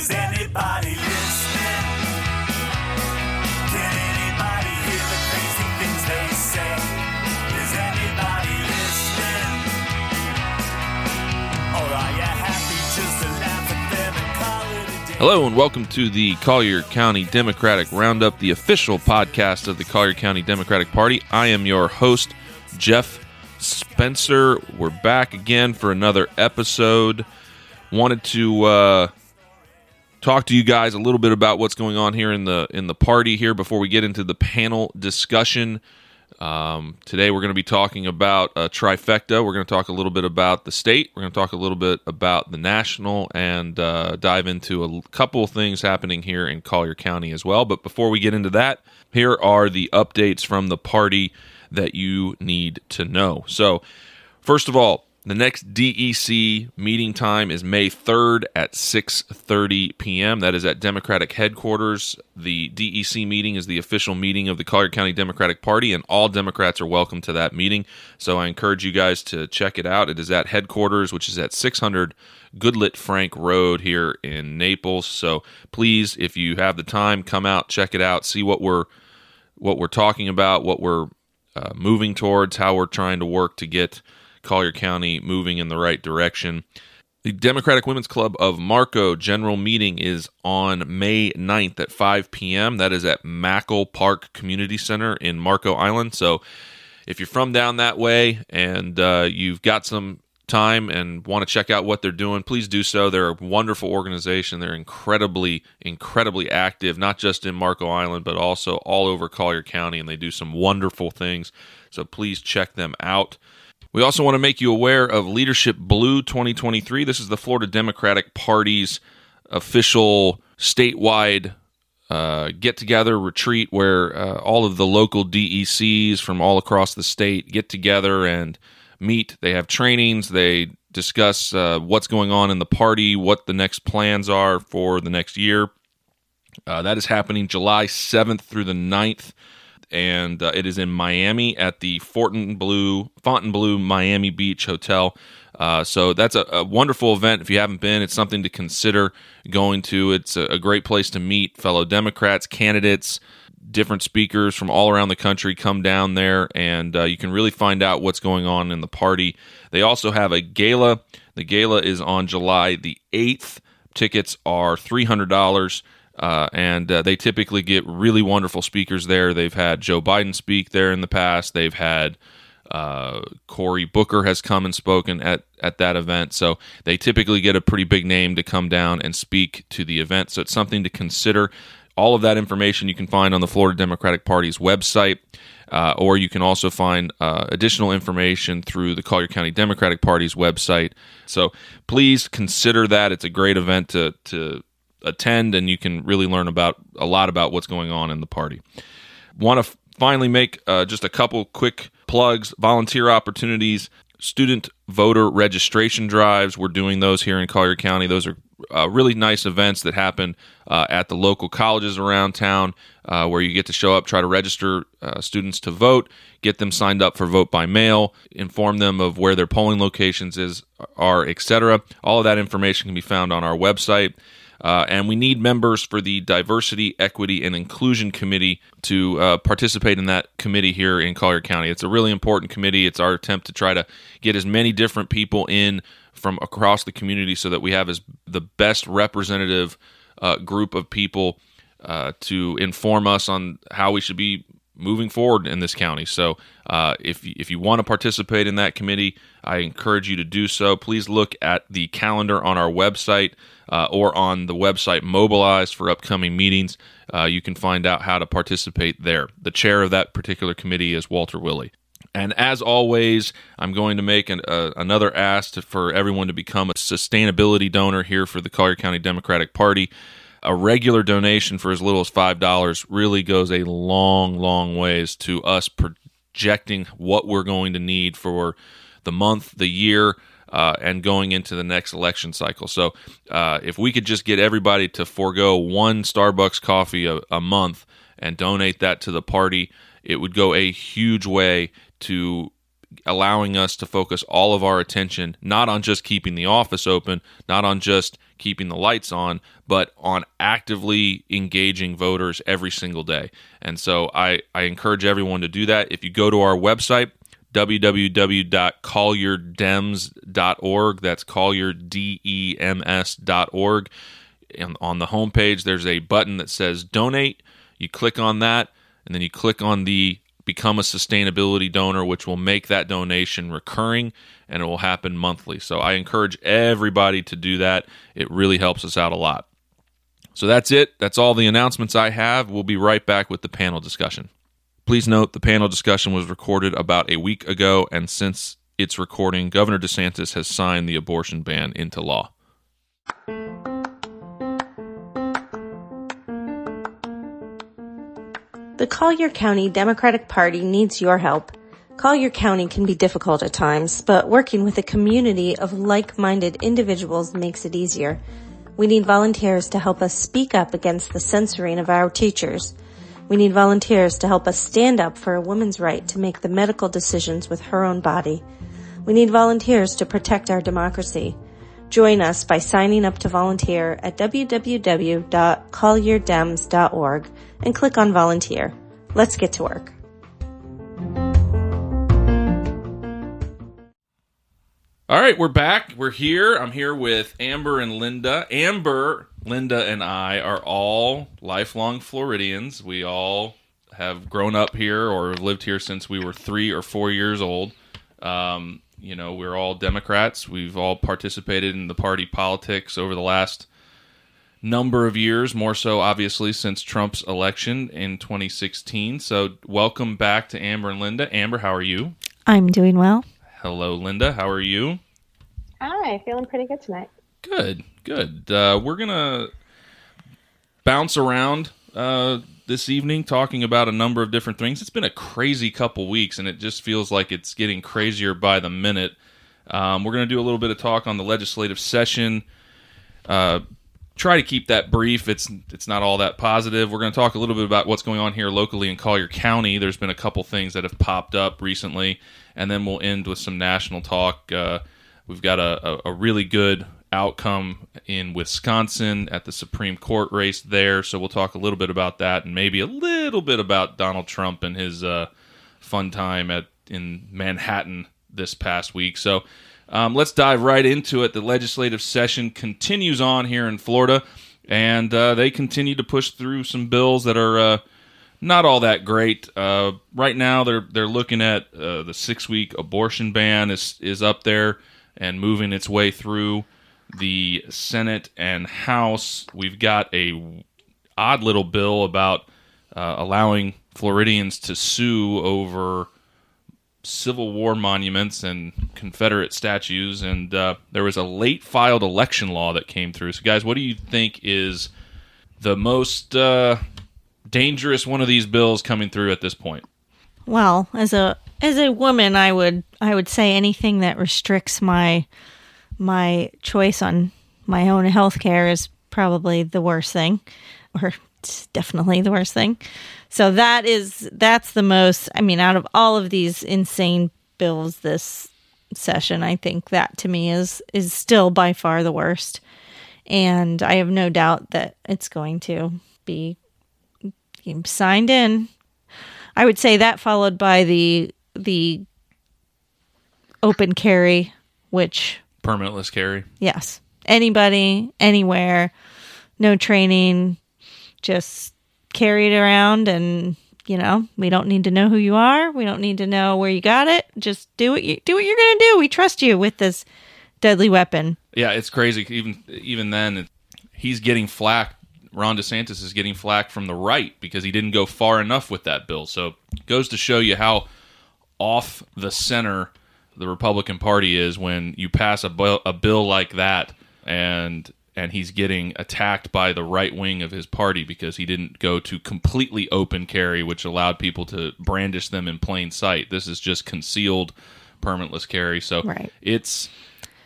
Is anybody listening? Can anybody hear the crazy things they say? Is anybody listening? Or are you happy just to laugh at them and call it a day? Hello and welcome to the Collier County Democratic Roundup, the official podcast of the Collier County Democratic Party. I am your host, Jeff Spencer. We're back again for another episode. Wanted to uh, talk to you guys a little bit about what's going on here in the in the party here before we get into the panel discussion. Um, today we're going to be talking about a trifecta. We're going to talk a little bit about the state. We're going to talk a little bit about the national and uh, dive into a couple things happening here in Collier County as well. But before we get into that, here are the updates from the party that you need to know. So, first of all, the next DEC meeting time is May 3rd at 6:30 p.m. That is at Democratic headquarters. The DEC meeting is the official meeting of the Collier County Democratic Party and all Democrats are welcome to that meeting. So I encourage you guys to check it out. It is at headquarters, which is at 600 Goodlette Frank Road here in Naples. So please if you have the time, come out, check it out, see what we're what we're talking about, what we're uh, moving towards, how we're trying to work to get Collier County moving in the right direction. The Democratic Women's Club of Marco general meeting is on May 9th at 5 p.m. That is at Mackle Park Community Center in Marco Island. So if you're from down that way and uh, you've got some time and want to check out what they're doing, please do so. They're a wonderful organization. They're incredibly, incredibly active, not just in Marco Island, but also all over Collier County, and they do some wonderful things. So please check them out. We also want to make you aware of Leadership Blue 2023. This is the Florida Democratic Party's official statewide uh, get together retreat where uh, all of the local DECs from all across the state get together and meet. They have trainings, they discuss uh, what's going on in the party, what the next plans are for the next year. Uh, that is happening July 7th through the 9th and uh, it is in Miami at the Fontainebleau Miami Beach Hotel. Uh, so that's a, a, wonderful event. If you haven't been, it's something to consider going to. It's a, a great place to meet fellow Democrats, candidates, different speakers from all around the country come down there, and uh, you can really find out what's going on in the party. They also have a gala. The gala is on July the 8th. Tickets are $300. Uh, and uh, they typically get really wonderful speakers there. They've had Joe Biden speak there in the past. They've had uh, Cory Booker has come and spoken at at that event. So they typically get a pretty big name to come down and speak to the event. So it's something to consider. All of that information you can find on the Florida Democratic Party's website. Uh, or you can also find uh, additional information through the Collier County Democratic Party's website. So please consider that. It's a great event to, to attend and you can really learn about a lot about what's going on in the party. Want to f- finally make uh, just a couple quick plugs, volunteer opportunities, student voter registration drives. We're doing those here in Collier County. Those are uh, really nice events that happen uh, at the local colleges around town uh, where you get to show up, try to register uh, students to vote, get them signed up for vote by mail, inform them of where their polling locations is are, etc. All of that information can be found on our website. Uh, and we need members for the Diversity, Equity, and Inclusion Committee to uh, participate in that committee here in Collier County. It's a really important committee. It's our attempt to try to get as many different people in from across the community so that we have as the best representative uh, group of people uh, to inform us on how we should be moving forward in this county. So, uh, if if you want to participate in that committee, I encourage you to do so. Please look at the calendar on our website uh, or on the website Mobilize for upcoming meetings. Uh, you can find out how to participate there. The chair of that particular committee is Walter Willie. And as always, I'm going to make an, uh, another ask to, for everyone to become a sustainability donor here for the Collier County Democratic Party. A regular donation for as little as $5 really goes a long, long ways to us projecting what we're going to need for the month, the year, uh, and going into the next election cycle. So, uh, if we could just get everybody to forego one Starbucks coffee a, a month and donate that to the party, it would go a huge way to allowing us to focus all of our attention not on just keeping the office open, not on just keeping the lights on, but on actively engaging voters every single day. And so I, I encourage everyone to do that. If you go to our website, www.collierdems.org, that's collierdems.org, and on the homepage, there's a button that says donate. You click on that, and then you click on the become a sustainability donor, which will make that donation recurring and it will happen monthly. So I encourage everybody to do that. It really helps us out a lot. So that's it. That's all the announcements I have. We'll be right back with the panel discussion. Please note the panel discussion was recorded about a week ago, and since its recording, Governor DeSantis has signed the abortion ban into law. The Collier County Democratic Party needs your help. Collier County can be difficult at times, but working with a community of like-minded individuals makes it easier. We need volunteers to help us speak up against the censoring of our teachers. We need volunteers to help us stand up for a woman's right to make the medical decisions with her own body. We need volunteers to protect our democracy. Join us by signing up to volunteer at www.collierdems.org and click on volunteer. Let's get to work. All right, we're back. We're here. I'm here with Amber and Linda. Amber, Linda, and I are all lifelong Floridians. We all have grown up here or lived here since we were three or four years old. Um, you know, we're all Democrats. We've all participated in the party politics over the last number of years, more so obviously since Trump's election in 2016. So, welcome back to Amber and Linda. Amber, how are you? I'm doing well. Hello, Linda. How are you? Hi, feeling pretty good tonight. Good, good. Uh, we're gonna bounce around uh, this evening, talking about a number of different things. It's been a crazy couple weeks, and it just feels like it's getting crazier by the minute. Um, we're gonna do a little bit of talk on the legislative session. Uh, try to keep that brief. It's it's not all that positive. We're going to talk a little bit about what's going on here locally in Collier County. There's been a couple things that have popped up recently, and then we'll end with some national talk. Uh, we've got a, a, a really good outcome in Wisconsin at the Supreme Court race there, so we'll talk a little bit about that, and maybe a little bit about Donald Trump and his uh, fun time at in Manhattan this past week. So. Um, let's dive right into it. The legislative session continues on here in Florida, and uh, they continue to push through some bills that are uh, not all that great. Uh, right now, they're they're looking at uh, the six week abortion ban is is up there and moving its way through the Senate and House. We've got a odd little bill about uh, allowing Floridians to sue over Civil War monuments and Confederate statues, and uh, there was a late filed election law that came through. So, guys, what do you think is the most uh, dangerous one of these bills coming through at this point? Well, as a as a woman, I would I would say anything that restricts my my choice on my own health care is probably the worst thing, or definitely the worst thing. So that is that's the most. I mean, out of all of these insane bills this session, I think that to me is is still by far the worst, and I have no doubt that it's going to be signed in. I would say that followed by the the open carry, which Permitless carry. yes, anybody, anywhere, no training, just carry it around and you know we don't need to know who you are we don't need to know where you got it just do what you do what you're gonna do we trust you with this deadly weapon Yeah, it's crazy. Even even then, he's getting flack. Ron DeSantis is getting flack from the right because he didn't go far enough with that bill. So goes to show you how off the center the Republican Party is when you pass a bill, a bill like that and and he's getting attacked by the right wing of his party because he didn't go to completely open carry, which allowed people to brandish them in plain sight. This is just concealed permitless carry. So Right. it's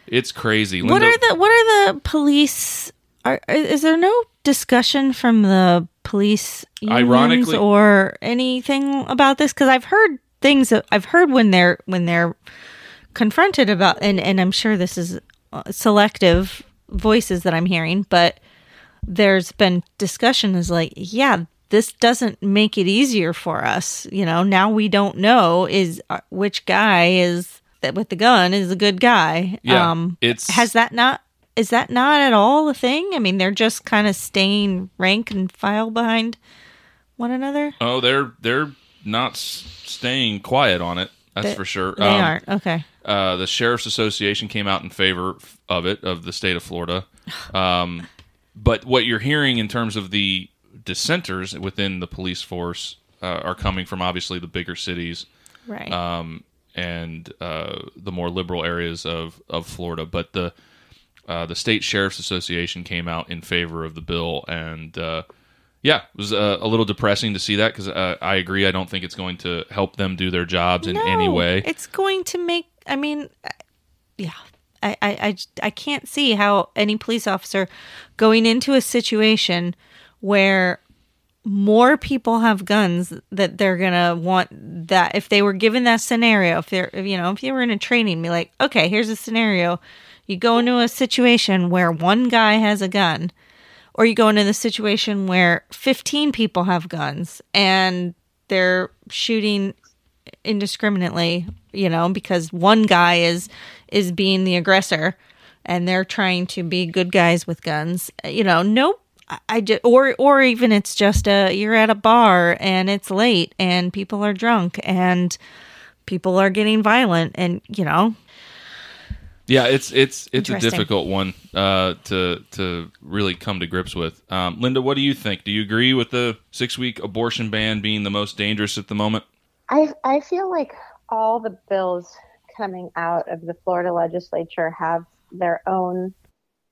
it's crazy. what are the what are the police are is there no discussion from the police unions Ironically- or anything about this because i've heard things that i've heard when they're when they're confronted about and and i'm sure this is uh, selective voices that I'm hearing, but there's been discussion is like, yeah, this doesn't make it easier for us. You know, now we don't know is uh, which guy is that with the gun is a good guy. Yeah, um, it's- has that not is that not at all a thing? I mean, they're just kind of staying rank and file behind one another. Oh, they're they're not s- staying quiet on it. That's They- for sure. They Um, aren't okay. Uh, the sheriff's association came out in favor of it of the state of Florida. Um, but what you're hearing in terms of the dissenters within the police force uh, are coming from obviously the bigger cities Right. um, and uh, the more liberal areas of, of Florida. But the uh, the state sheriff's association came out in favor of the bill, and uh, yeah, it was uh, a little depressing to see that because uh, I agree. I don't think it's going to help them do their jobs in any way. It's going to make. I mean, uh, yeah. I- I, I can't see how any police officer going into a situation where more people have guns that they're gonna want that if they were given that scenario if they're you know if you were in a training be like okay here's a scenario you go into a situation where one guy has a gun or you go into the situation where 15 people have guns and they're shooting indiscriminately you know because one guy is is being the aggressor and they're trying to be good guys with guns you know no I- I just, or or even it's just a you're at a bar and it's late and people are drunk and people are getting violent and you know Yeah, it's it's it's a difficult one uh, to to really come to grips with. Um, Linda, what do you think? Do you agree with the six week abortion ban being the most dangerous at the moment? I I feel like all the bills coming out of the Florida legislature have their own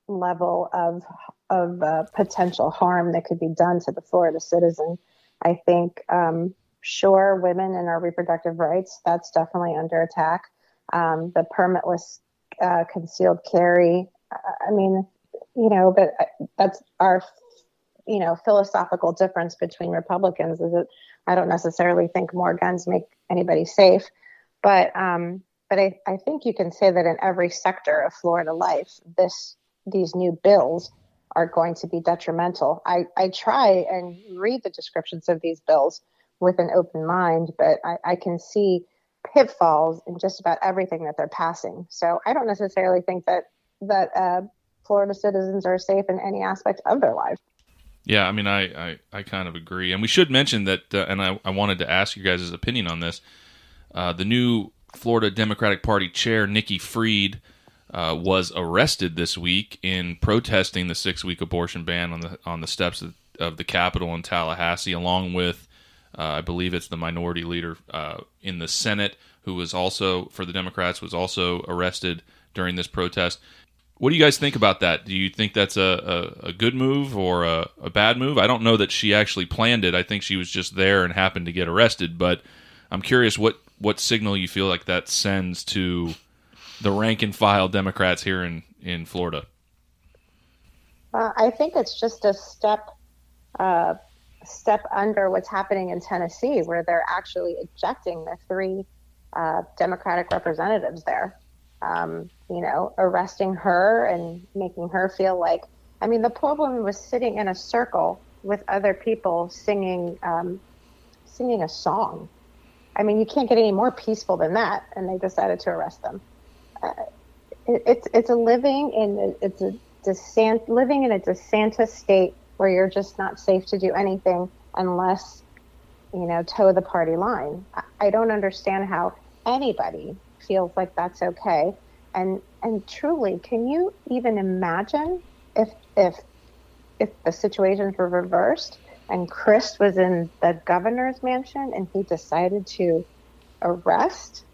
level of of uh, potential harm that could be done to the Florida citizen. I think, um, sure, women and our reproductive rights that's definitely under attack. Um, the permitless uh, concealed carry. uh, I mean, you know, but uh, that's our you know philosophical difference between Republicans is that I don't necessarily think more guns make anybody safe, but um, but I, I think you can say that in every sector of Florida life, this these new bills are going to be detrimental. I, I try and read the descriptions of these bills with an open mind, but I, I can see pitfalls in just about everything that they're passing. So I don't necessarily think that that uh, Florida citizens are safe in any aspect of their life. Yeah, I mean, I, I, I kind of agree. And we should mention that, uh, and I, I wanted to ask you guys' opinion on this. Uh, the new Florida Democratic Party chair, Nikki Fried, uh, was arrested this week in protesting the six week abortion ban on the on the steps of, of the Capitol in Tallahassee, along with, uh, I believe it's the minority leader uh, in the Senate, who was also, for the Democrats, was also arrested during this protest. What do you guys think about that? Do you think that's a, a, a good move or a, a bad move? I don't know that she actually planned it. I think she was just there and happened to get arrested. But I'm curious what, what signal you feel like that sends to the rank and file Democrats here in, in Florida. Uh, I think it's just a step uh, step under what's happening in Tennessee, where they're actually ejecting the three uh, Democratic representatives there. Um, you know, arresting her and making her feel like. I mean, the poor woman was sitting in a circle with other people singing um, singing a song. I mean, you can't get any more peaceful than that, and they decided to arrest them. Uh, it, it's it's a living in it's a descent living in a DeSantis state where you're just not safe to do anything unless you know toe the party line. I, I don't understand how anybody feels like that's okay. And and truly, can you even imagine if if if the situations were reversed and Crist was in the governor's mansion and he decided to arrest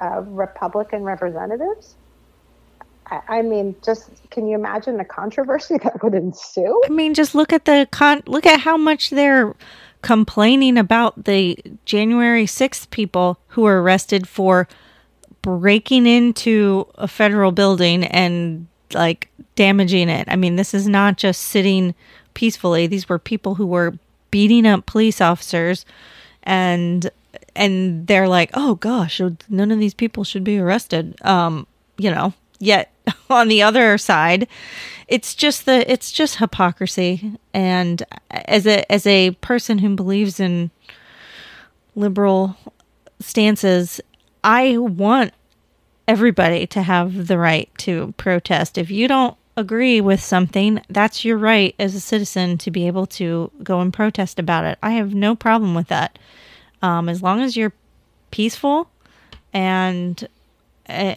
uh, Republican representatives? I, mean, just can you imagine the controversy that would ensue? I mean, just look at the con. Look at how much they're complaining about the January sixth people who were arrested for breaking into a federal building and like damaging it. I mean, this is not just sitting peacefully. These were people who were beating up police officers, and and they're like, oh gosh, none of these people should be arrested. Um, you know, yet on the other side, it's just the it's just hypocrisy. And as a as a person who believes in liberal stances, I want everybody to have the right to protest. If you don't agree with something, that's your right as a citizen to be able to go and protest about it. I have no problem with that. Um, as long as you're peaceful and uh,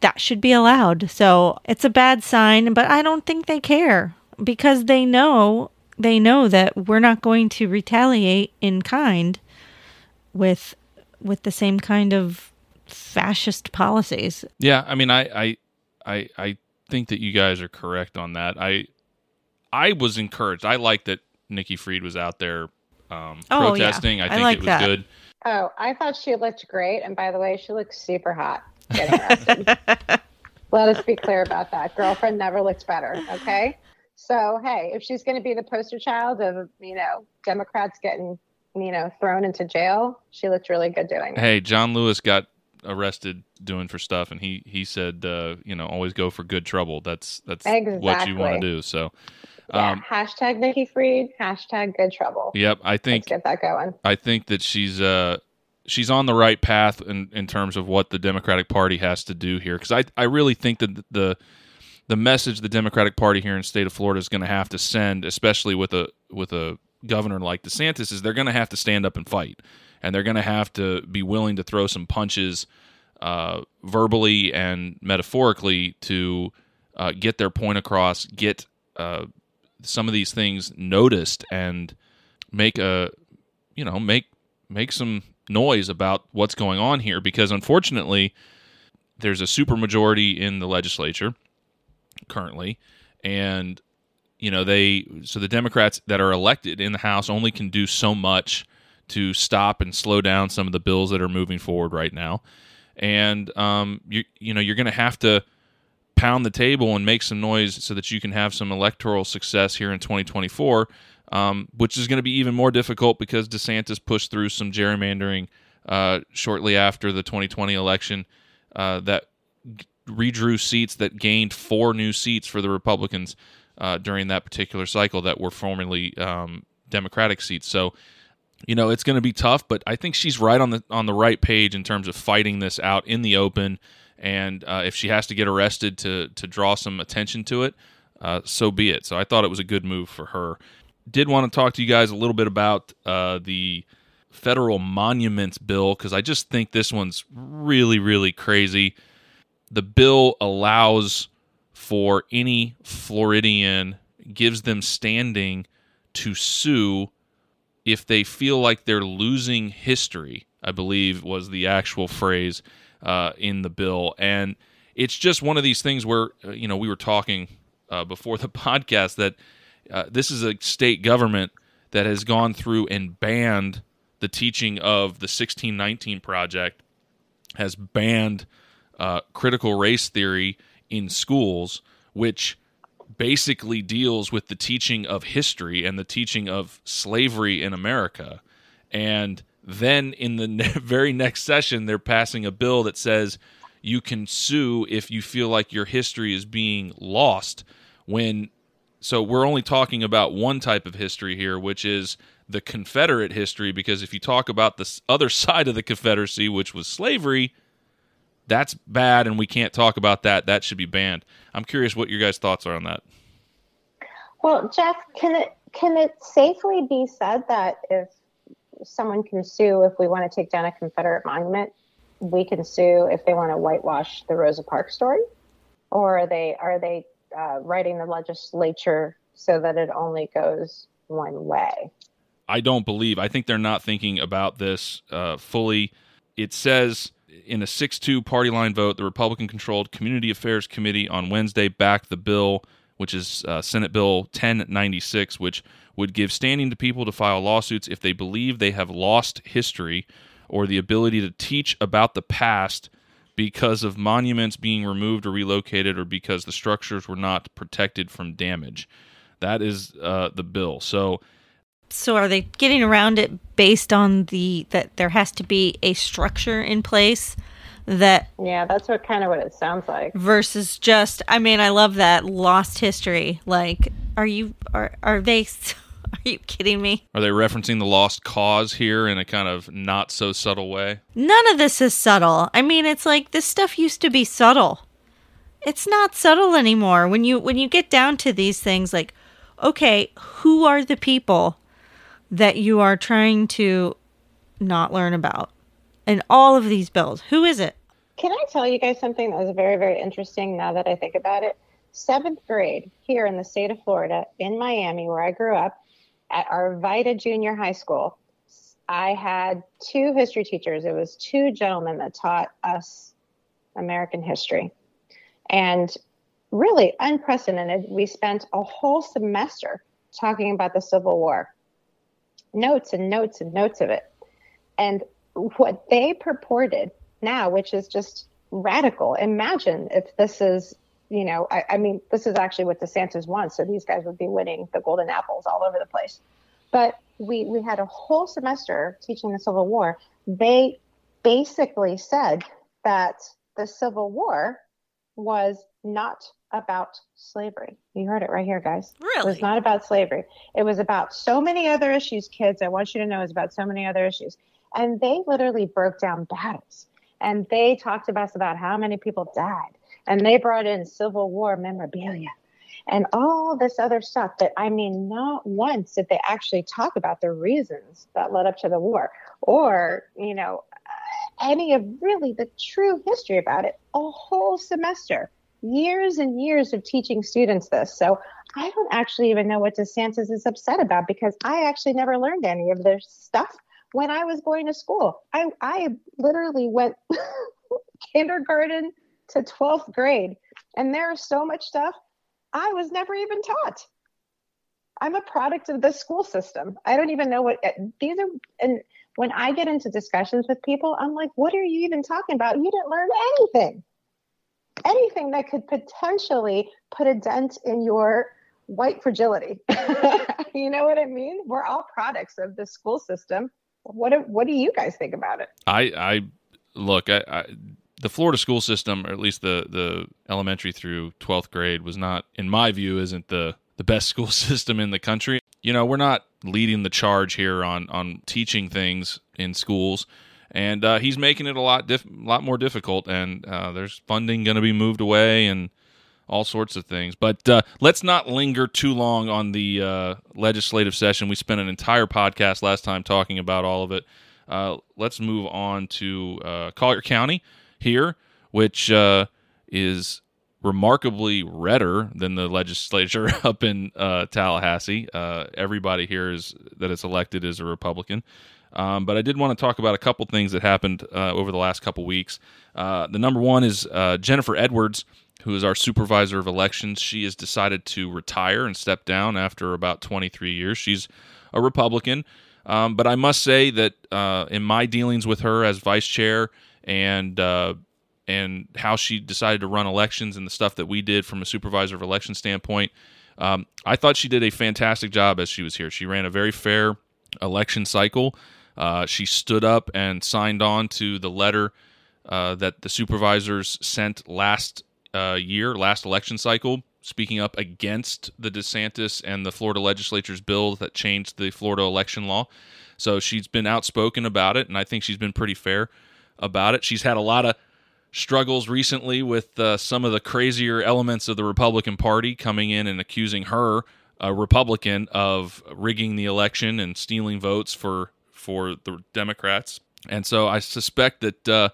that should be allowed. So it's a bad sign, but I don't think they care because they know they know that we're not going to retaliate in kind with with the same kind of fascist policies. Yeah, I mean, I, I, I, I think that you guys are correct on that. I, I was encouraged. I like that Nikki Fried was out there um, Oh, protesting. I I think like it was that. good. Oh, I thought she looked great. And by the way, she looks super hot. Let us be clear about that. Girlfriend never looks better. Okay. So, hey, if she's going to be the poster child of, you know, Democrats getting, you know, thrown into jail, she looked really good doing it. Hey, John Lewis got arrested doing for stuff, and he he said, uh, you know, always go for good trouble. That's that's what you want to do. So, Yeah. um, hashtag Nikki Fried, hashtag good trouble. yep, I think Let's get that going. I think that she's uh she's on the right path in, in terms of what the Democratic Party has to do here because I I really think that the the message the Democratic Party here in the state of Florida is going to have to send, especially with a with a governor like DeSantis, is they're going to have to stand up and fight, and they're going to have to be willing to throw some punches, uh, verbally and metaphorically, to uh, get their point across, get uh, some of these things noticed, and make a you know make make some noise about what's going on here. Because unfortunately there's a supermajority in the legislature currently. And you know they so the democrats that are elected in the house only can do so much to stop and slow down some of the bills that are moving forward right now and um you you know you're going to have to pound the table and make some noise so that you can have some electoral success here in 2024 um, which is going to be even more difficult because DeSantis pushed through some gerrymandering uh, shortly after the 2020 election uh, that redrew seats that gained four new seats for the Republicans uh, during that particular cycle that were formerly um, Democratic seats. So, you know, it's going to be tough, but I think she's right on the on the right page in terms of fighting this out in the open. And uh, if she has to get arrested to to draw some attention to it, uh, so be it. So I thought it was a good move for her. Did want to talk to you guys a little bit about uh, the federal monuments bill because I just think this one's really really crazy. The bill allows for any Floridian gives them standing to sue if they feel like they're losing history, I believe was the actual phrase uh, in the bill. And it's just one of these things where, uh, you know, we were talking uh, before the podcast that uh, this is a state government that has gone through and banned the teaching of the 1619 Project, has banned uh, critical race theory in schools, which basically deals with the teaching of history and the teaching of slavery in America. And then in the ne- very next session, they're passing a bill that says you can sue if you feel like your history is being lost. When so we're only talking about one type of history here, which is the Confederate history. Because if you talk about the other side of the Confederacy, which was slavery, that's bad, and we can't talk about that. That should be banned. I'm curious what your guys' thoughts are on that. Well, Jeff, can it can it safely be said that if someone can sue if we want to take down a Confederate monument, we can sue if they want to whitewash the Rosa Parks story, or are they are they uh, writing the legislature so that it only goes one way? I don't believe. I think they're not thinking about this uh, fully. It says in a 6 2 party line vote, the Republican controlled Community Affairs Committee on Wednesday backed the bill, which is uh, Senate Bill 1096, which would give standing to people to file lawsuits if they believe they have lost history or the ability to teach about the past because of monuments being removed or relocated or because the structures were not protected from damage. That is uh, the bill. So, So are they getting around it based on the that there has to be a structure in place that Yeah, that's what kind of what it sounds like. versus just I mean I love that lost history like are you are are they are you kidding me? Are they referencing the lost cause here in a kind of not so subtle way? none of this is subtle. I mean it's like this stuff used to be subtle. It's not subtle anymore. When you when you get down to these things like okay who are the people that you are trying to not learn about in all of these bills who is it Can I tell you guys something that was very, very interesting now that I think about it? Seventh grade here in the state of Florida, in Miami, where I grew up, at Arvida Junior High School, I had two history teachers. It was two gentlemen that taught us American history. And really unprecedented, we spent a whole semester talking about the Civil War. Notes and notes and notes of it. And what they purported now, which is just radical. Imagine if this is, you know, I, I mean, this is actually what DeSantis wants. So these guys would be winning the golden apples all over the place. But we we had a whole semester teaching the Civil War. They basically said that the Civil War was not about slavery. You heard it right here, guys. Really? It was not about slavery. It was about so many other issues, kids. I want you to know it's about so many other issues. And they literally broke down battles. And they talked to us about how many people died. And they brought in Civil War memorabilia and all this other stuff. But I mean, not once did they actually talk about the reasons that led up to the war or, you know, any of really the true history about it. A whole semester, years and years of teaching students this. So I don't actually even know what DeSantis is upset about because I actually never learned any of this stuff when I was going to school. I, I literally went kindergarten to 12th grade, and there's so much stuff I was never even taught. I'm a product of the school system. I don't even know what eh, these are. And when I get into discussions with people, I'm like, what are you even talking about? You didn't learn anything. Anything that could potentially put a dent in your white fragility. you know what I mean? We're all products of the school system. What what do you guys think about it? I, I look, I, I, the Florida school system, or at least the the elementary through twelfth grade, was not, in my view, isn't the the best school system in the country. You know, we're not leading the charge here on on teaching things in schools, and uh, he's making it a lot lot more difficult. And uh, there's funding going to be moved away, and all sorts of things. But uh, let's not linger too long on the uh, legislative session. We spent an entire podcast last time talking about all of it. Uh, let's move on to uh, Collier County here, which is remarkably redder than the legislature up in Tallahassee. Everybody here is that is elected is a Republican. Um, but I did want to talk about a couple things that happened uh, over the last couple weeks. Uh, the number one is uh, Jennifer Edwards, who is our supervisor of elections. She has decided to retire and step down after about 23 years. She's a Republican. Um, but I must say that uh, in my dealings with her as vice chair and uh, and how she decided to run elections and the stuff that we did from a supervisor of election standpoint, um, I thought she did a fantastic job as she was here. She ran a very fair election cycle. Uh, she stood up and signed on to the letter uh, that the supervisors sent last uh, year, last election cycle, speaking up against the DeSantis and the Florida legislature's bill that changed the Florida election law. So she's been outspoken about it, and I think she's been pretty fair about it. She's had a lot of struggles recently with uh, some of the crazier elements of the Republican Party coming in and accusing her, a Republican, of rigging the election and stealing votes for for the Democrats. And so I suspect that uh,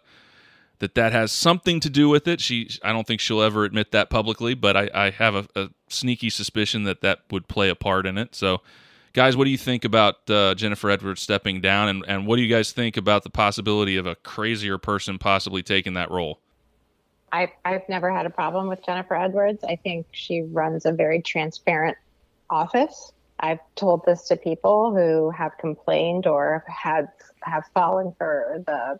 that that has something to do with it. She, I don't think she'll ever admit that publicly, but I, I have a, a sneaky suspicion that that would play a part in it. So, guys, what do you think about uh, Jennifer Edwards stepping down, and, and what do you guys think about the possibility of a crazier person possibly taking that role? I, I've never had a problem with Jennifer Edwards. I think she runs a very transparent office. I've told this to people who have complained or had have fallen for the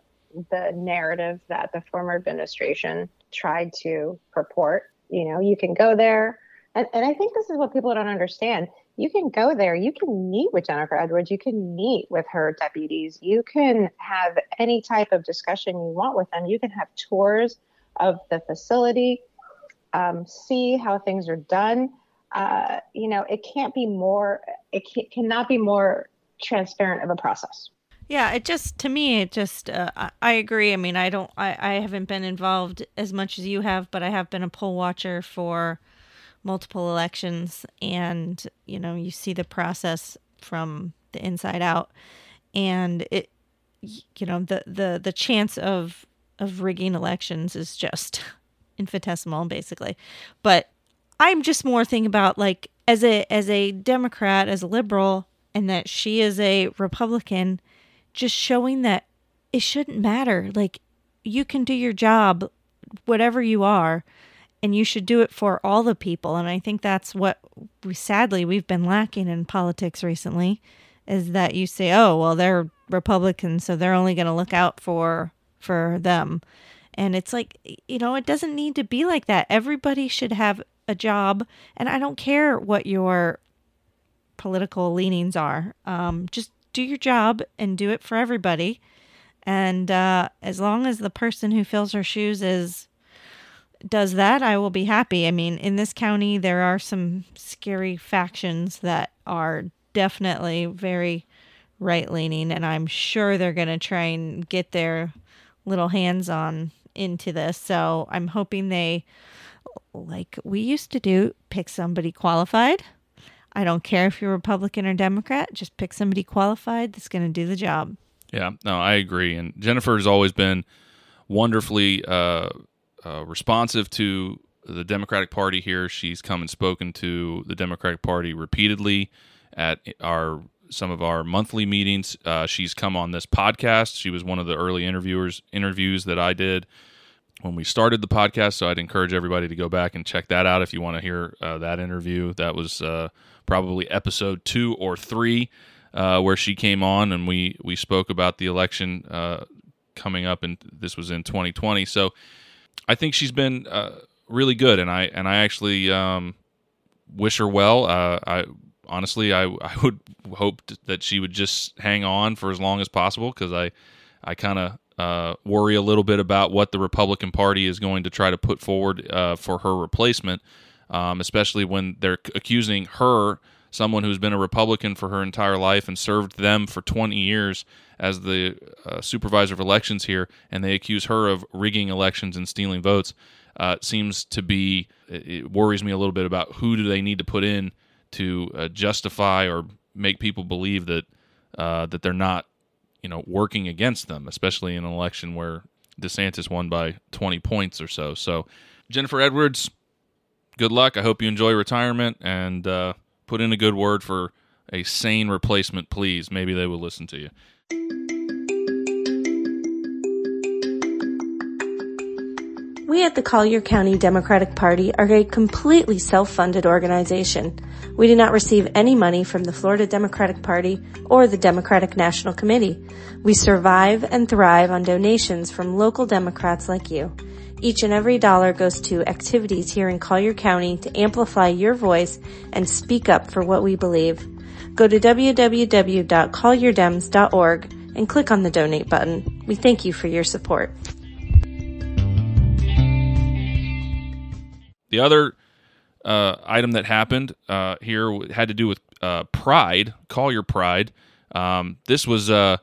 the narrative that the former administration tried to purport. You know, you can go there, And, and I think this is what people don't understand. You can go there, you can meet with Jennifer Edwards, you can meet with her deputies, you can have any type of discussion you want with them, you can have tours of the facility, um, see how things are done. Uh, you know, it can't be more, it can, cannot be more transparent of a process. Yeah, it just to me, it just uh, I agree. I mean, I don't, I, I haven't been involved as much as you have, but I have been a poll watcher for multiple elections, and you know, you see the process from the inside out, and it, you know, the the the chance of of rigging elections is just infinitesimal, basically. But I'm just more thinking about like as a as a Democrat, as a liberal, and that she is a Republican just showing that it shouldn't matter. Like you can do your job, whatever you are, and you should do it for all the people. And I think that's what we sadly we've been lacking in politics recently is that you say, "Oh, well, they're Republicans, so they're only going to look out for for them." And it's like, you know, it doesn't need to be like that. Everybody should have a job, and I don't care what your political leanings are. Um, just do your job and do it for everybody. And uh, as long as the person who fills her shoes is does that, I will be happy. I mean, in this county, there are some scary factions that are definitely very right leaning, and I'm sure they're going to try and get their little hands on into this. So I'm hoping they, like we used to do, pick somebody qualified. I don't care if you're Republican or Democrat, just pick somebody qualified that's going to do the job. Yeah, no, I agree. And Jennifer has always been wonderfully uh, uh, responsive to the Democratic Party here. She's come and spoken to the Democratic Party repeatedly at our some of our monthly meetings. Uh, she's come on this podcast. She was one of the early interviewers interviews that I did when we started the podcast. So I'd encourage everybody to go back and check that out if you want to hear uh, that interview. That was uh, probably episode two or three, uh, where she came on and we we spoke about the election uh, coming up, and this was in 2020. So I think she's been uh, really good, and I and I actually um, wish her well. Uh, I honestly I I would hope that she would just hang on for as long as possible because I I kind of uh, worry a little bit about what the Republican Party is going to try to put forward uh, for her replacement um, especially when they're accusing her, someone who's been a Republican for her entire life and served them for 20 years as the uh, supervisor of elections here, and they accuse her of rigging elections and stealing votes. Uh, seems to be it worries me a little bit about who do they need to put in to uh, justify or make people believe that uh, that they're not you know working against them, especially in an election where DeSantis won by 20 points or so. So Jennifer Edwards, good luck. I hope you enjoy retirement and uh, put in a good word for a sane replacement, please. Maybe they will listen to you. We at the Collier County Democratic Party are a completely self-funded organization. We do not receive any money from the Florida Democratic Party or the Democratic National Committee. We survive and thrive on donations from local Democrats like you. Each and every dollar goes to activities here in Collier County to amplify your voice and speak up for what we believe. Go to www.collierdems.org and click on the donate button. We thank you for your support. The other uh, item that happened uh, here had to do with uh, Pride, your Pride. Um, this was uh,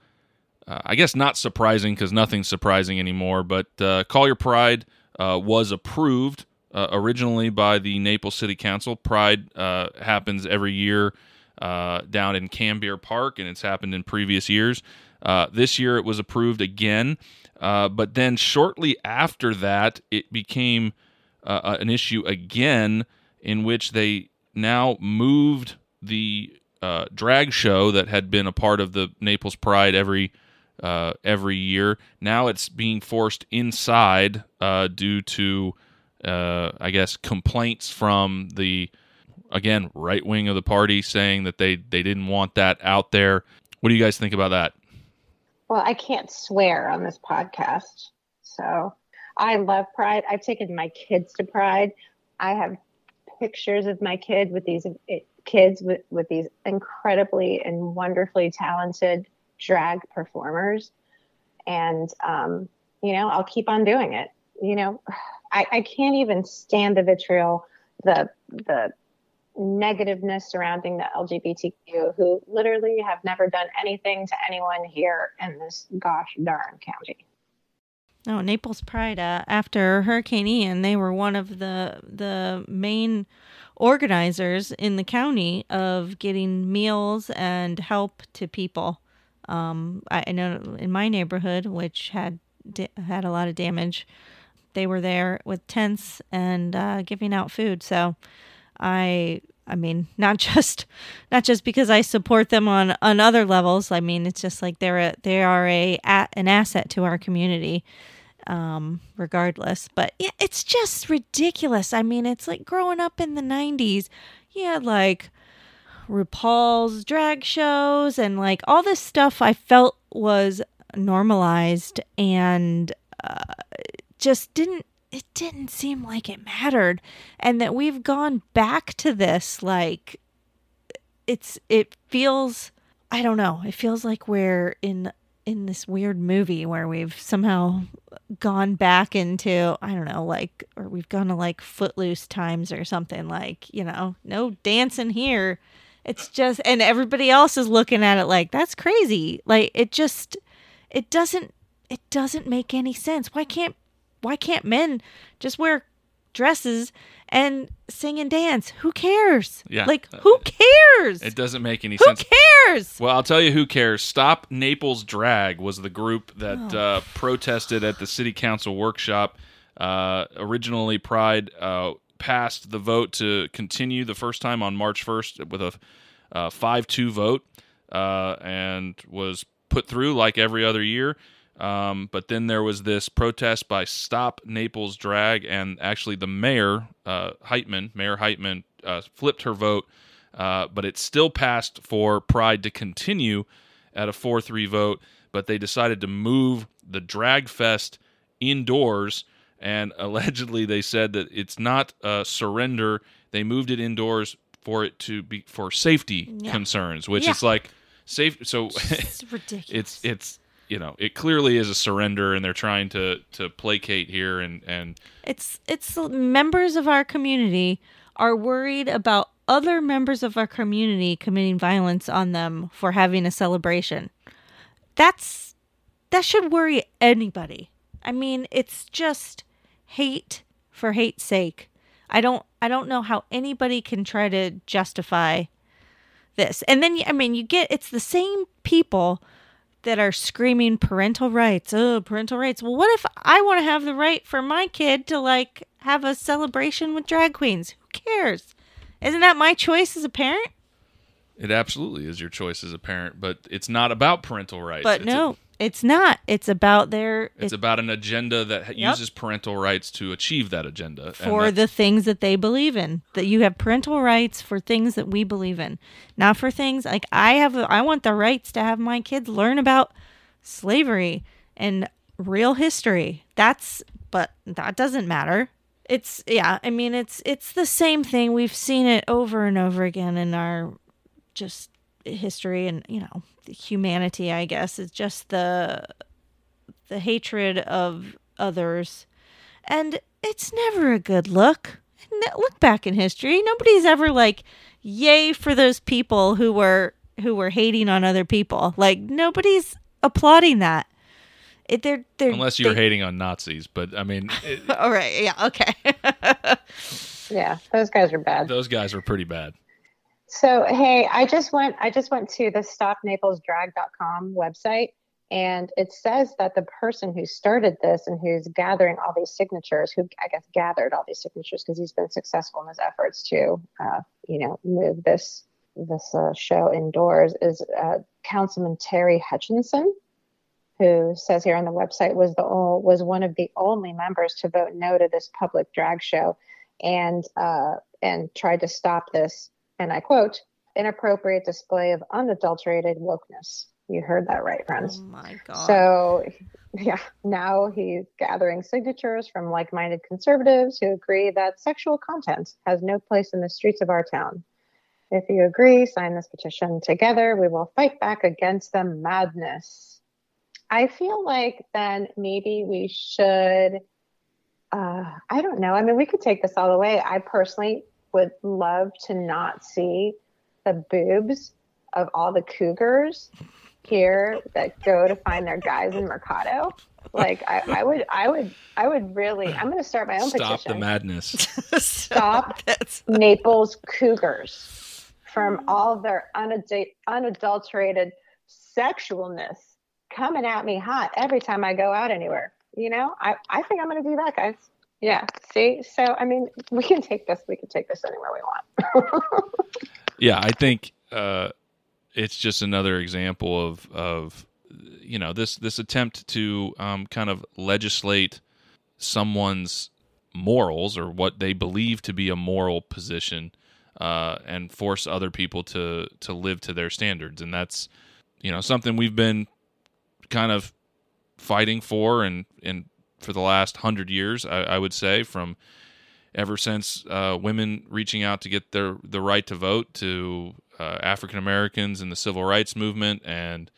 uh, I guess not surprising because nothing's surprising anymore. But uh, your Pride was approved originally by the Naples City Council. Pride happens every year down in Cambier Park, and it's happened in previous years. this year it was approved again, but then shortly after that, it became an issue again in which they now moved the drag show that had been a part of the Naples Pride every uh, every year. Now it's being forced inside uh, due to, uh, I guess, complaints from the again right wing of the party saying that they they didn't want that out there. What do you guys think about that? Well, I can't swear on this podcast, so I love Pride. I've taken my kids to Pride. I have pictures of my kid with these eh, kids with, with these incredibly and wonderfully talented drag performers. And, um, you know, I'll keep on doing it. You know, I, I can't even stand the vitriol, the, the negativeness surrounding the LGBTQ who literally have never done anything to anyone here in this gosh darn county. Oh, Naples Pride. Uh, after Hurricane Ian, they were one of the the main organizers in the county of getting meals and help to people. Um, I, I know in my neighborhood, which had da- had a lot of damage, they were there with tents and uh, giving out food. So, I I mean, not just not just because I support them on on other levels. I mean, it's just like they're a, they are a, a an asset to our community um, regardless. But yeah, it's just ridiculous. I mean, it's like growing up in the 90s, you had like RuPaul's drag shows and like all this stuff I felt was normalized and uh, just didn't it didn't seem like it mattered and that we've gone back to this like it's it feels I don't know it feels like we're in in this weird movie where we've somehow gone back into I don't know like or we've gone to like footloose times or something like you know no dancing here. It's just and everybody else is looking at it like that's crazy. Like it just it doesn't it doesn't make any sense. Why can't why can't men just wear dresses and sing and dance who cares Yeah. like who cares It doesn't make any who sense. Who cares Well, I'll tell you who cares. Stop Naples Drag was the group that Oh. uh, protested at the city council workshop. Uh, originally, Pride uh, passed the vote to continue the first time on March 1st with a uh, 5 2 vote uh, and was put through like every other year. Um, but then there was this protest by Stop Naples Drag, and actually the mayor, uh, Heitmann, Mayor Heitmann, uh, flipped her vote, uh, but it still passed for Pride to continue at a 4 3 vote. But they decided to move the Drag Fest indoors, and allegedly they said that it's not a surrender. They moved it indoors for it to be for safety Yeah. concerns, which Yeah. is like safe. So it's ridiculous it's it's you know it clearly is a surrender and they're trying to to placate here and and It's it's members of our community are worried about other members of our community committing violence on them for having a celebration. That's that should worry anybody. I mean, it's just hate for hate's sake. I don't I don't know how anybody can try to justify this. And then I mean, you get it's the same people that are screaming parental rights. Oh, parental rights. Well, what if I want to have the right for my kid to like have a celebration with drag queens? Who cares? Isn't that my choice as a parent? it absolutely is your choice as a parent but it's not about parental rights But it's no, it's not. It's about their it's about an agenda that Yep. uses parental rights to achieve that agenda for the things that they believe in. That you have parental rights for things that we believe in, not for things like I have. I want the rights to have my kids learn about slavery and real history. That's but that doesn't matter. It's yeah. I mean, it's it's the same thing. We've seen it over and over again in our just history and you know humanity. I guess it's just the the hatred of others and it's never a good look. Look back in history, nobody's ever like, "Yay for those people who were who were hating on other people." Like nobody's applauding that. It, they're, they're, unless you're they- hating on nazis but i mean it, All right, yeah, okay. Yeah, those guys are bad. those guys were pretty bad So hey, I just went I just went to the stopnaplesdrag.com website and it says that the person who started this and who's gathering all these signatures, who I guess gathered all these signatures because he's been successful in his efforts to, uh, you know, move this this uh, show indoors, is uh, Councilman Terry Hutchinson, who says here on the website was the ol- was one of the only members to vote no to this public drag show, and uh, and tried to stop this and I quote, inappropriate display of unadulterated wokeness. You heard that right, friends. Oh my god. So, yeah, now he's gathering signatures from like minded conservatives who agree that sexual content has no place in the streets of our town. If you agree, sign this petition. Together, we will fight back against the madness. I feel like then maybe we should, uh, I don't know. I mean, we could take this all the way. I personally would love to not see the boobs of all the cougars here that go to find their guys in Mercato. Like I, I would, I would, I would really. I'm going to start my own Stop the madness. Stop That's Naples Cougars from all their unadul- unadulterated sexualness coming at me hot every time I go out anywhere. You know, I, I think I'm going to do that, guys. Yeah. See, so I mean, we can take this. We can take this anywhere we want. yeah, I think uh, it's just another example of of you know this this attempt to um, kind of legislate someone's morals or what they believe to be a moral position uh, and force other people to to live to their standards, and that's you know something we've been kind of fighting for and and for the last hundred years, I, I would say from ever since uh, women reaching out to get their the right to vote to uh, African Americans in the civil rights movement and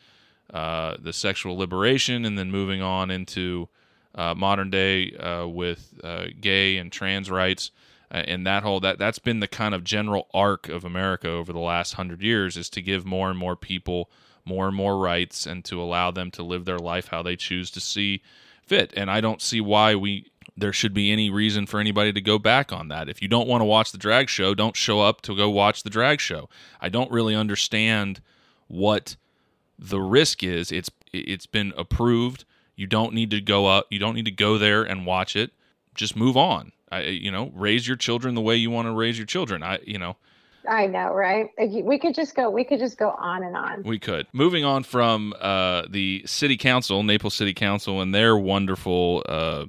uh, the sexual liberation, and then moving on into uh, modern day uh, with uh, gay and trans rights. And that whole that that's been the kind of general arc of America over the last hundred years is to give more and more people more and more rights and to allow them to live their life how they choose to see fit. And I don't see why we there should be any reason for anybody to go back on that. If you don't want to watch the drag show, don't show up to go watch the drag show. I don't really understand what the risk is. It's it's been approved. You don't need to go up. You don't need to go there and watch it. Just move on. I, you know, raise your children the way you want to raise your children. I, you know, I know, right? We could just go. We could just go on and on. we could. Moving on from uh, the city council, Naples City Council, and their wonderful uh,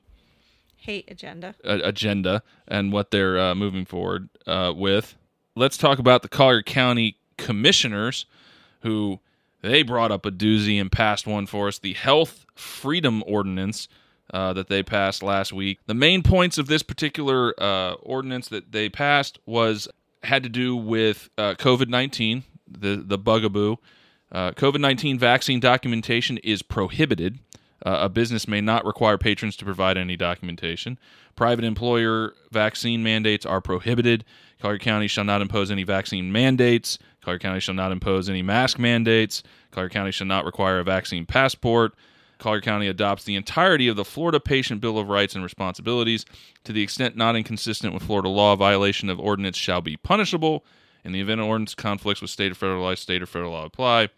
hate agenda. a- agenda and what they're uh, moving forward uh, with. Let's talk about the Collier County Commissioners, who they brought up a doozy and passed one for us the Health Freedom Ordinance uh, that they passed last week. The main points of this particular uh, ordinance that they passed was had to do with uh, COVID nineteen, the the bugaboo. Uh, COVID 19 vaccine documentation is prohibited. Uh, a business may not require patrons to provide any documentation. Private employer vaccine mandates are prohibited. Collier County shall not impose any vaccine mandates. Collier County shall not impose any mask mandates. Collier County shall not require a vaccine passport. Collier County adopts the entirety of the Florida Patient Bill of Rights and Responsibilities. To the extent not inconsistent with Florida law, violation of ordinance shall be punishable. In the event an ordinance conflicts with state or federal law, state or federal law apply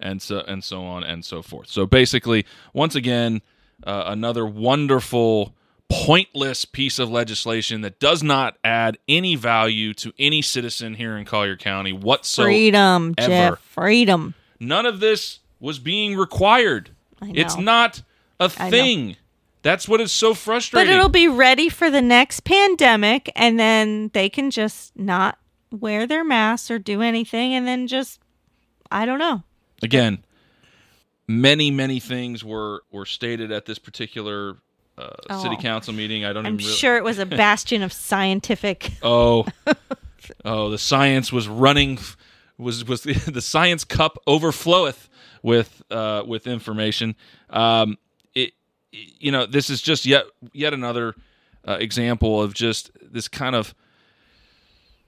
and so and so on and so forth. So basically, once again, uh, another wonderful, pointless piece of legislation that does not add any value to any citizen here in Collier County whatsoever. freedom. Jeff. Freedom. None of this was being required. It's not a thing. That's what is so frustrating. But it'll be ready for the next pandemic, and then they can just not wear their masks or do anything, and then just, I don't know. Again, many many things were were stated at this particular uh, city Oh. council meeting. I don't I'm even really, sure it was a bastion of scientific. Oh, oh, the science was running, was was the science cup overfloweth with uh, with information. Um, it, you know, this is just yet yet another uh, example of just this kind of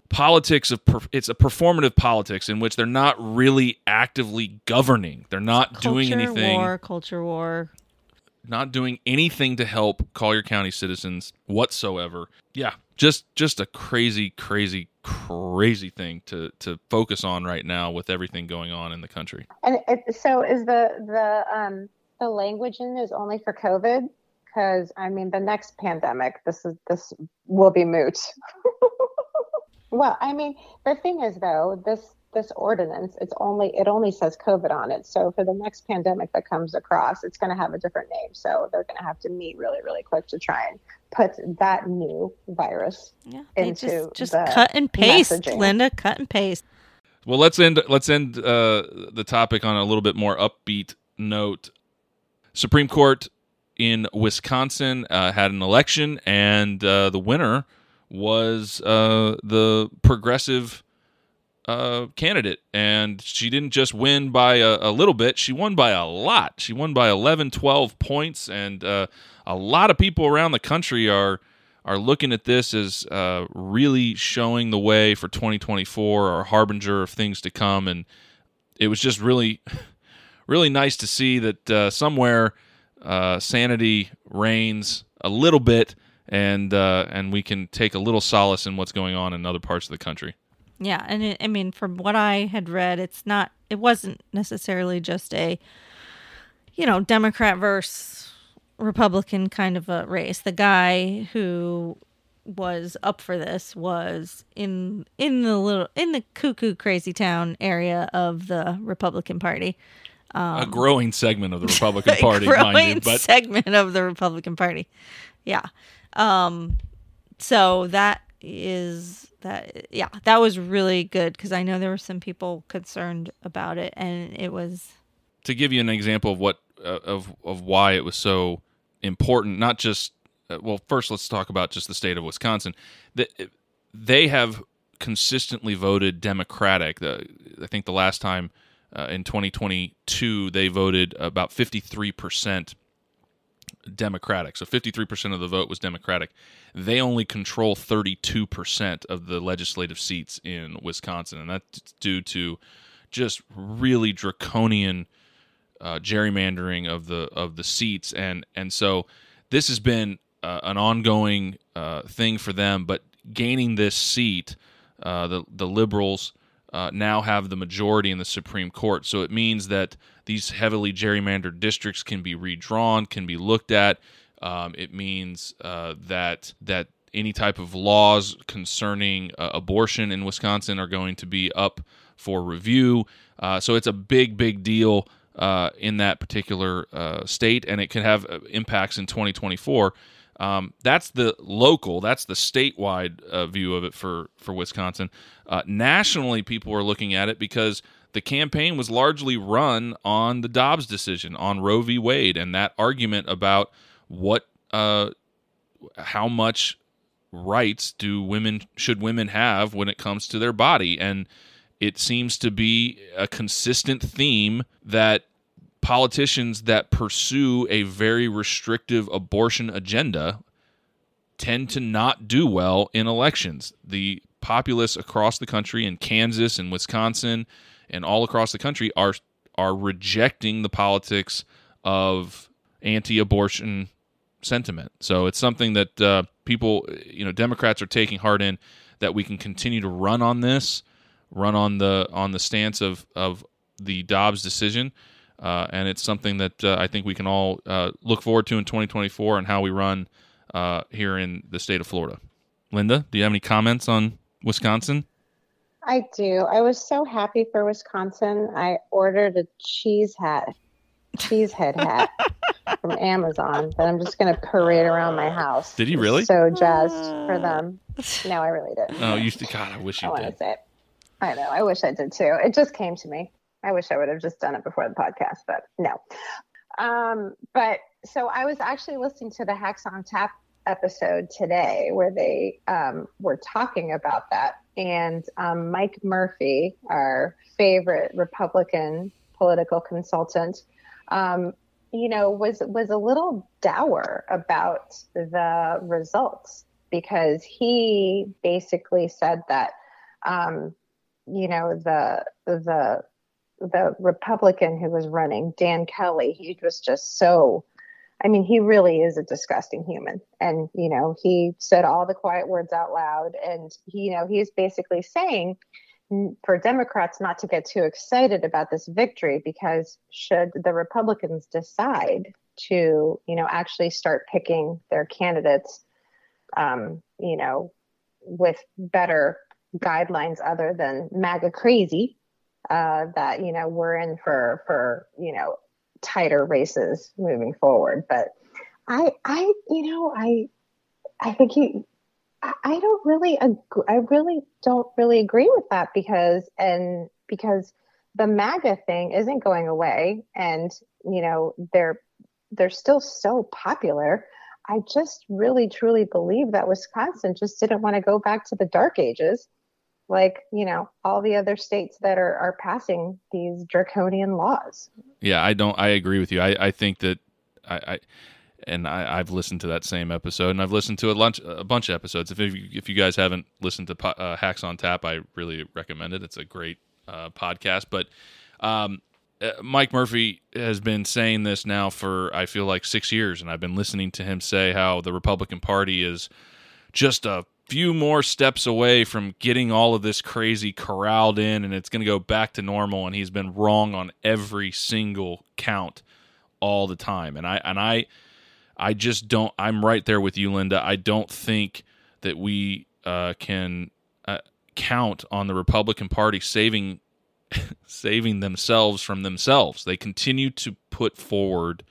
politics of per, it's a performative politics in which they're not really actively governing. They're not doing culture anything war, culture war. not doing anything to help Collier County citizens whatsoever. Yeah, just just a crazy, crazy, crazy thing to to focus on right now with everything going on in the country. And it, so is the the um the language in is only for COVID? Because I mean, the next pandemic, this is this will be moot. well, I mean, the thing is though, this this ordinance, it's only it only says COVID on it. So for the next pandemic that comes across, it's going to have a different name. So they're going to have to meet really, really quick to try and put that new virus Yeah, they into just just the cut and paste, messaging. Linda. Cut and paste. Well, let's end. Let's end uh, the topic on a little bit more upbeat note. Supreme Court in Wisconsin uh, had an election, and uh, the winner was uh, the progressive uh, candidate. And she didn't just win by a, a, little bit, she won by a lot. She won by 11, 12 points. And uh, a lot of people around the country are. Are looking at this as uh, really showing the way for 2024 or harbinger of things to come, and it was just really, really nice to see that uh, somewhere uh, sanity reigns a little bit, and uh, and we can take a little solace in what's going on in other parts of the country. Yeah, and it, I mean, from what I had read, it's not. It wasn't necessarily just a, you know, Democrat versus Republican kind of a race. The guy who was up for this was in in the little in the cuckoo crazy town area of the Republican Party. a growing segment of the Republican Party, growing mind you, but segment of the Republican Party. Yeah. Um, so that is that. Yeah, that was really good because I know there were some people concerned about it, and it was. to give you an example of what uh, of of why it was so important not just uh, well first let's talk about just the state of Wisconsin the, they have consistently voted democratic the, i think the last time uh, in 2022 they voted about 53% democratic so 53% of the vote was democratic they only control 32% of the legislative seats in wisconsin and that's due to just really draconian uh, gerrymandering of the of the seats, and and so this has been uh, an ongoing uh, thing for them. But gaining this seat, uh, the the liberals uh, now have the majority in the Supreme Court. So it means that these heavily gerrymandered districts can be redrawn, can be looked at. Um, it means uh, that that any type of laws concerning uh, abortion in Wisconsin are going to be up for review. Uh, so it's a big, big deal uh, in that particular uh, state, and it can have impacts in 2024. Um, that's the local, that's the statewide uh, view of it for for Wisconsin. Uh, nationally, people are looking at it because the campaign was largely run on the Dobbs decision on Roe v. Wade and that argument about what, uh, how much rights do women should women have when it comes to their body and it seems to be a consistent theme that politicians that pursue a very restrictive abortion agenda tend to not do well in elections. The populace across the country in Kansas and Wisconsin and all across the country are are rejecting the politics of anti-abortion sentiment. So it's something that uh, people, you know, Democrats are taking heart in that we can continue to run on this run on the on the stance of of the Dobbs decision, uh, and it's something that uh, I think we can all uh, look forward to in 2024 and how we run uh, here in the state of Florida. Linda, do you have any comments on Wisconsin? I do. I was so happy for Wisconsin. I ordered a cheese hat, cheese head hat from Amazon that I'm just going to parade around my house. Did you really? So jazzed for them. No, I really did. No, you. God, I wish I you to did. I know. I wish I did too. It just came to me. I wish I would have just done it before the podcast, but no. Um, but so I was actually listening to the Hacks on Tap episode today where they um, were talking about that. And um, Mike Murphy, our favorite Republican political consultant, um, you know, was was a little dour about the results because he basically said that um, you know the the the Republican who was running, Dan Kelly, he was just so I mean, he really is a disgusting human. And, you know, he said all the quiet words out loud. And, you know, he's basically saying for Democrats not to get too excited about this victory because should the Republicans decide to, you know, actually start picking their candidates, um, you know, with better guidelines other than MAGA crazy, uh, that, you know, we're in for, for, you know, tighter races moving forward. But I, I, you know, I, I think he, I- don't really, I really don't really agree with that because, and because the MAGA thing isn't going away, and you know they're they're still so popular. I just really truly believe that Wisconsin just didn't want to go back to the dark ages, like you know all the other states that are are passing these draconian laws. Yeah, I don't. I agree with you. I, I think that I, I and I, I've listened to that same episode, and I've listened to a lunch a bunch of episodes. If if you, if you guys haven't listened to uh, Hacks on Tap, I really recommend it. It's a great uh, podcast. But um, uh, Mike Murphy has been saying this now for I feel like six years, and I've been listening to him say how the Republican Party is just a few more steps away from getting all of this crazy corralled in and it's going to go back to normal and he's been wrong on every single count all the time. And i and i i just don't i'm right there with you linda. I don't think that we uh, can uh, count on the republican party saving saving themselves from themselves. They continue to put forward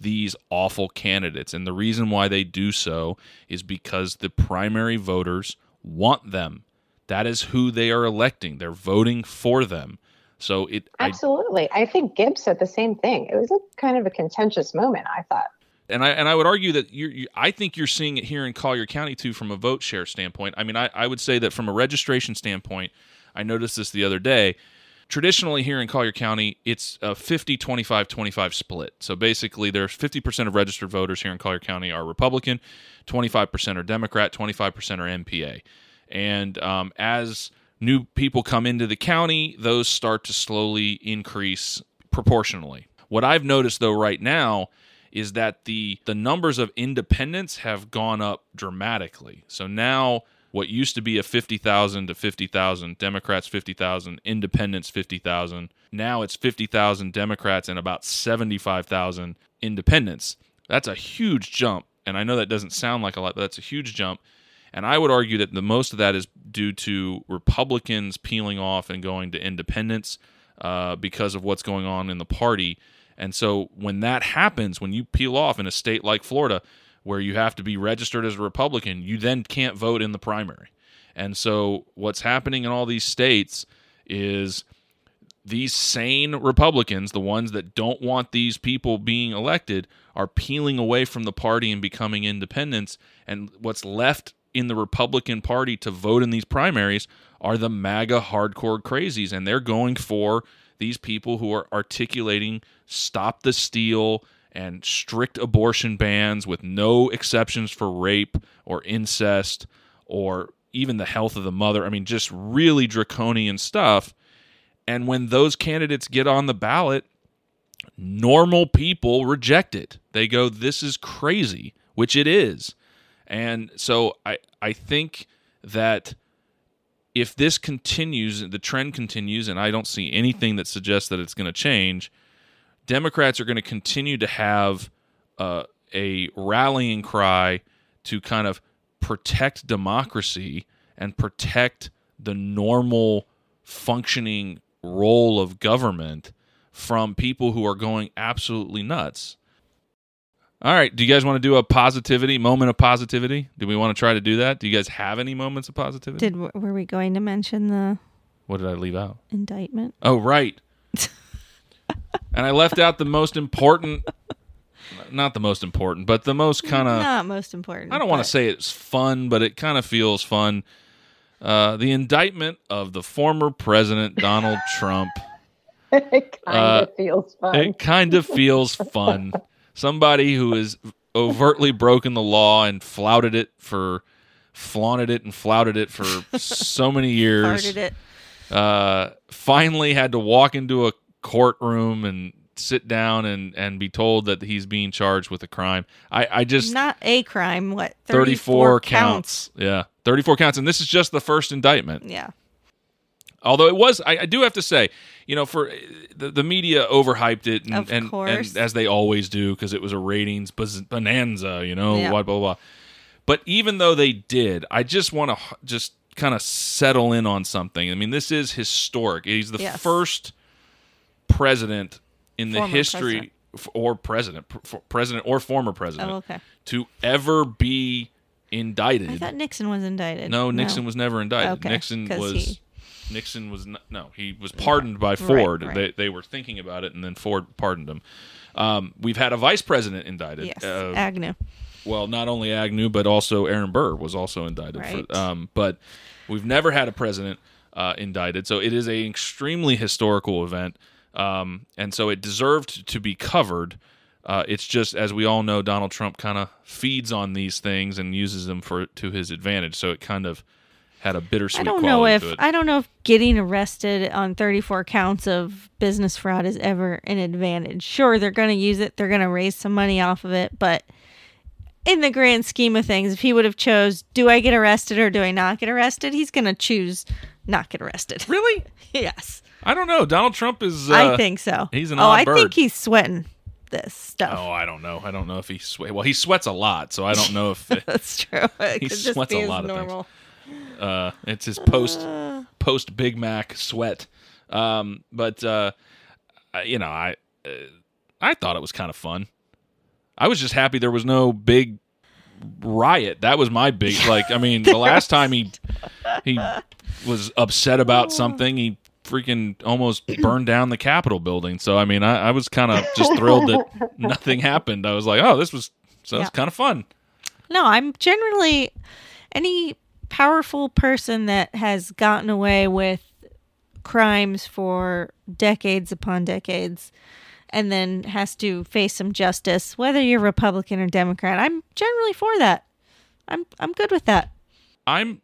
these awful candidates. And the reason why they do so is because the primary voters want them. That is who they are electing. They're voting for them. So it I, Absolutely, I think Gibbs said the same thing. It was a kind of a contentious moment. I thought. and I and I would argue that you're, you I think you're seeing it here in Collier County too from a vote share standpoint. I mean, I, I would say that from a registration standpoint, I noticed this the other day. Traditionally, here in Collier County, it's a 50 25 25 split. So basically, there's 50% of registered voters here in Collier County are Republican, 25% are Democrat, 25% are NPA. And um, as new people come into the county, those start to slowly increase proportionally. What I've noticed though right now is that the the numbers of independents have gone up dramatically. So now what used to be a 50,000 to 50,000 Democrats 50,000 independents 50,000 now it's 50,000 Democrats and about 75,000 independents. That's a huge jump and I know that doesn't sound like a lot but that's a huge jump and I would argue that the most of that is due to Republicans peeling off and going to independents uh, because of what's going on in the party. And so when that happens, when you peel off in a state like Florida, where you have to be registered as a Republican, you then can't vote in the primary. And so what's happening in all these states is these sane Republicans, the ones that don't want these people being elected, are peeling away from the party and becoming independents. And what's left in the Republican Party to vote in these primaries are the MAGA hardcore crazies. And they're going for these people who are articulating stop the steal and strict abortion bans with no exceptions for rape or incest or even the health of the mother. I mean, just really draconian stuff. And when those candidates get on the ballot, normal people reject it. They go, This is crazy, which it is. And so I, I think that if this continues, the trend continues, and I don't see anything that suggests that it's going to change, Democrats are going to continue to have uh, a rallying cry to kind of protect democracy and protect the normal functioning role of government from people who are going absolutely nuts. All right, do you guys want to do a positivity moment of positivity? Do we want to try to do that? Do you guys have any moments of positivity? Did were we going to mention the what did I leave out? indictment? Oh, right. and I left out the most important not the most important, but the most kind of Not most important. I don't want to say it's fun, but it kind of feels fun. Uh, the indictment of the former president Donald Trump. it kind Uh, of feels fun. It kind of feels fun. Somebody who has overtly broken the law and flouted it for, flaunted it and flouted it for so many years. farted it. Uh, finally had to walk into a courtroom and sit down and, and be told that he's being charged with a crime. I, I just Not a crime. What? 34 counts. Yeah. 34 counts. And this is just the first indictment. Yeah. Although it was, I, I do have to say, you know, for the, the media overhyped it, and, Of and, course. and as they always do, because it was a ratings bonanza, you know, Yeah. blah, blah, blah. But even though they did, I just want to just kind of settle in on something. I mean, this is historic. He's the Yes. first president in the history, president. f- or president, f- president or former president, Oh, okay. to ever be indicted. I thought Nixon was indicted. no, Nixon was never indicted. Okay, Nixon was he- Nixon was not, no, he was pardoned by Ford. right. They they were thinking about it, and then Ford pardoned him. Um, we've had a vice president indicted. Yes, Uh, Agnew. well, not only Agnew, but also Aaron Burr was also indicted. Right. For, um, but we've never had a president uh, indicted, so it is an extremely historical event, um, and so it deserved to be covered. Uh, it's just, as we all know, Donald Trump kind of feeds on these things and uses them for to his advantage. So it kind of had a bittersweet. I don't know if. I don't know if getting arrested on 34 counts of business fraud is ever an advantage. Sure, they're going to use it. They're going to raise some money off of it, but in the grand scheme of things, if he would have chose, do I get arrested or do I not get arrested? He's going to choose not get arrested. really. yes, I don't know. Donald Trump is. Uh, I think so. he's an oh, I bird. think he's sweating this stuff. Oh, I don't know. I don't know if he sweat. Well, he sweats a lot, so I don't know if That's true. It He sweats a lot of things. Uh, it's his post post Big Mac sweat. Um, but uh, you know, I uh, I thought it was kind of fun. I was just happy there was no big riot. That was my big like. I mean, the last time he he was upset about something, he freaking almost burned down the Capitol building. So I mean, I, I was kind of just thrilled that nothing happened. I was like, oh, this was so it's Yeah. kind of fun. No, I'm generally any powerful person that has gotten away with crimes for decades upon decades and then has to face some justice, whether you're Republican or Democrat. I'm generally for that. I'm I'm good with that. I'm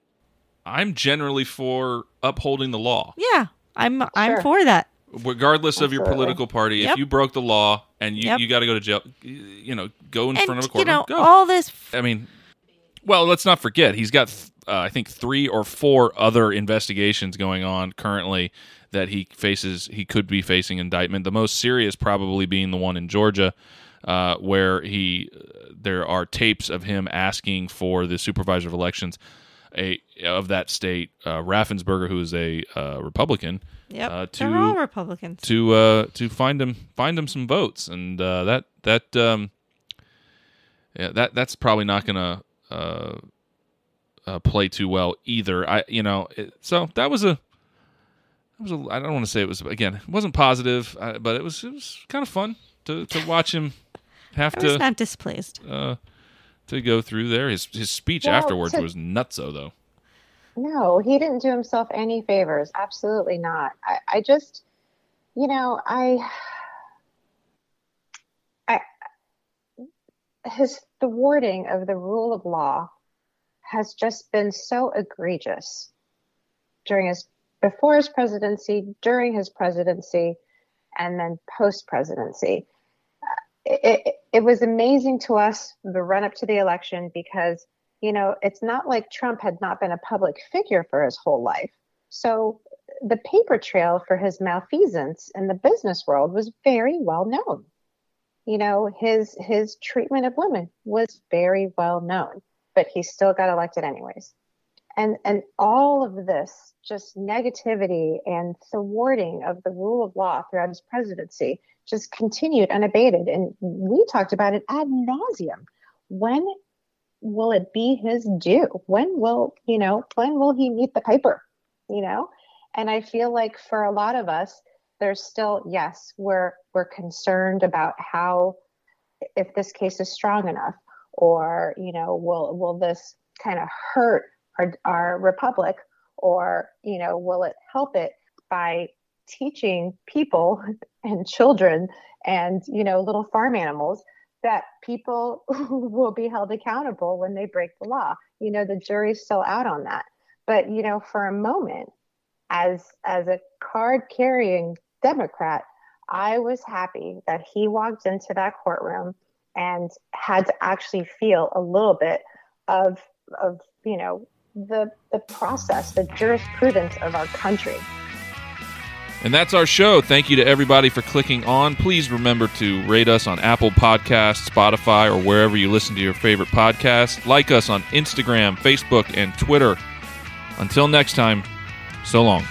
I'm generally for upholding the law. Yeah. I'm I'm for that. regardless of your political party, if you broke the law and you, Yep. you got to go to jail, you know, go in And front of a you court. know, go. all this I mean, well, let's not forget he's got uh, I think three or four other investigations going on currently that he faces. He could be facing indictment. The most serious probably being the one in Georgia, uh, where he there are tapes of him asking for the supervisor of elections. A, of that state, uh, Raffensperger, who is a uh, Republican, Yep. uh, They're all to Republicans. to uh, to find him find him some votes, and uh, that that um, yeah that that's probably not gonna uh, uh, play too well either. I you know it, so that was a that was a I don't want to say it was again it wasn't positive, uh, but it was it was kind of fun to to watch him have I was to not displeased. uh, to go through there. His his speech Well, afterwards to- was nutso though. No, he didn't do himself any favors. Absolutely not. I, I just, you know, I, I, his thwarting of the rule of law has just been so egregious during his, before his presidency, during his presidency, and then post presidency. It, it, was amazing to us the run up to the election because you know, it's not like Trump had not been a public figure for his whole life. So the paper trail for his malfeasance in the business world was very well known. You know, his his treatment of women was very well known, but he still got elected anyways. And and all of this just negativity and thwarting of the rule of law throughout his presidency just continued unabated. And we talked about it ad nauseum. When will it be his due? When will, you know, when will he meet the piper? You know? And I feel like for a lot of us, there's still, yes, we're we're concerned about how if this case is strong enough, or, you know, will will this kind of hurt our our republic, or, you know, will it help it by teaching people and children and, you know, little farm animals that people will be held accountable when they break the law. You know, the jury's still out on that. But, you know, for a moment, as as a card carrying Democrat, I was happy that he walked into that courtroom and had to actually feel a little bit of of, you know, the the process, the jurisprudence of our country. And that's our show. Thank you to everybody for clicking on. Please remember to rate us on Apple Podcasts, Spotify, or wherever you listen to your favorite podcast. Like us on Instagram, Facebook, and Twitter. Until next time, so long.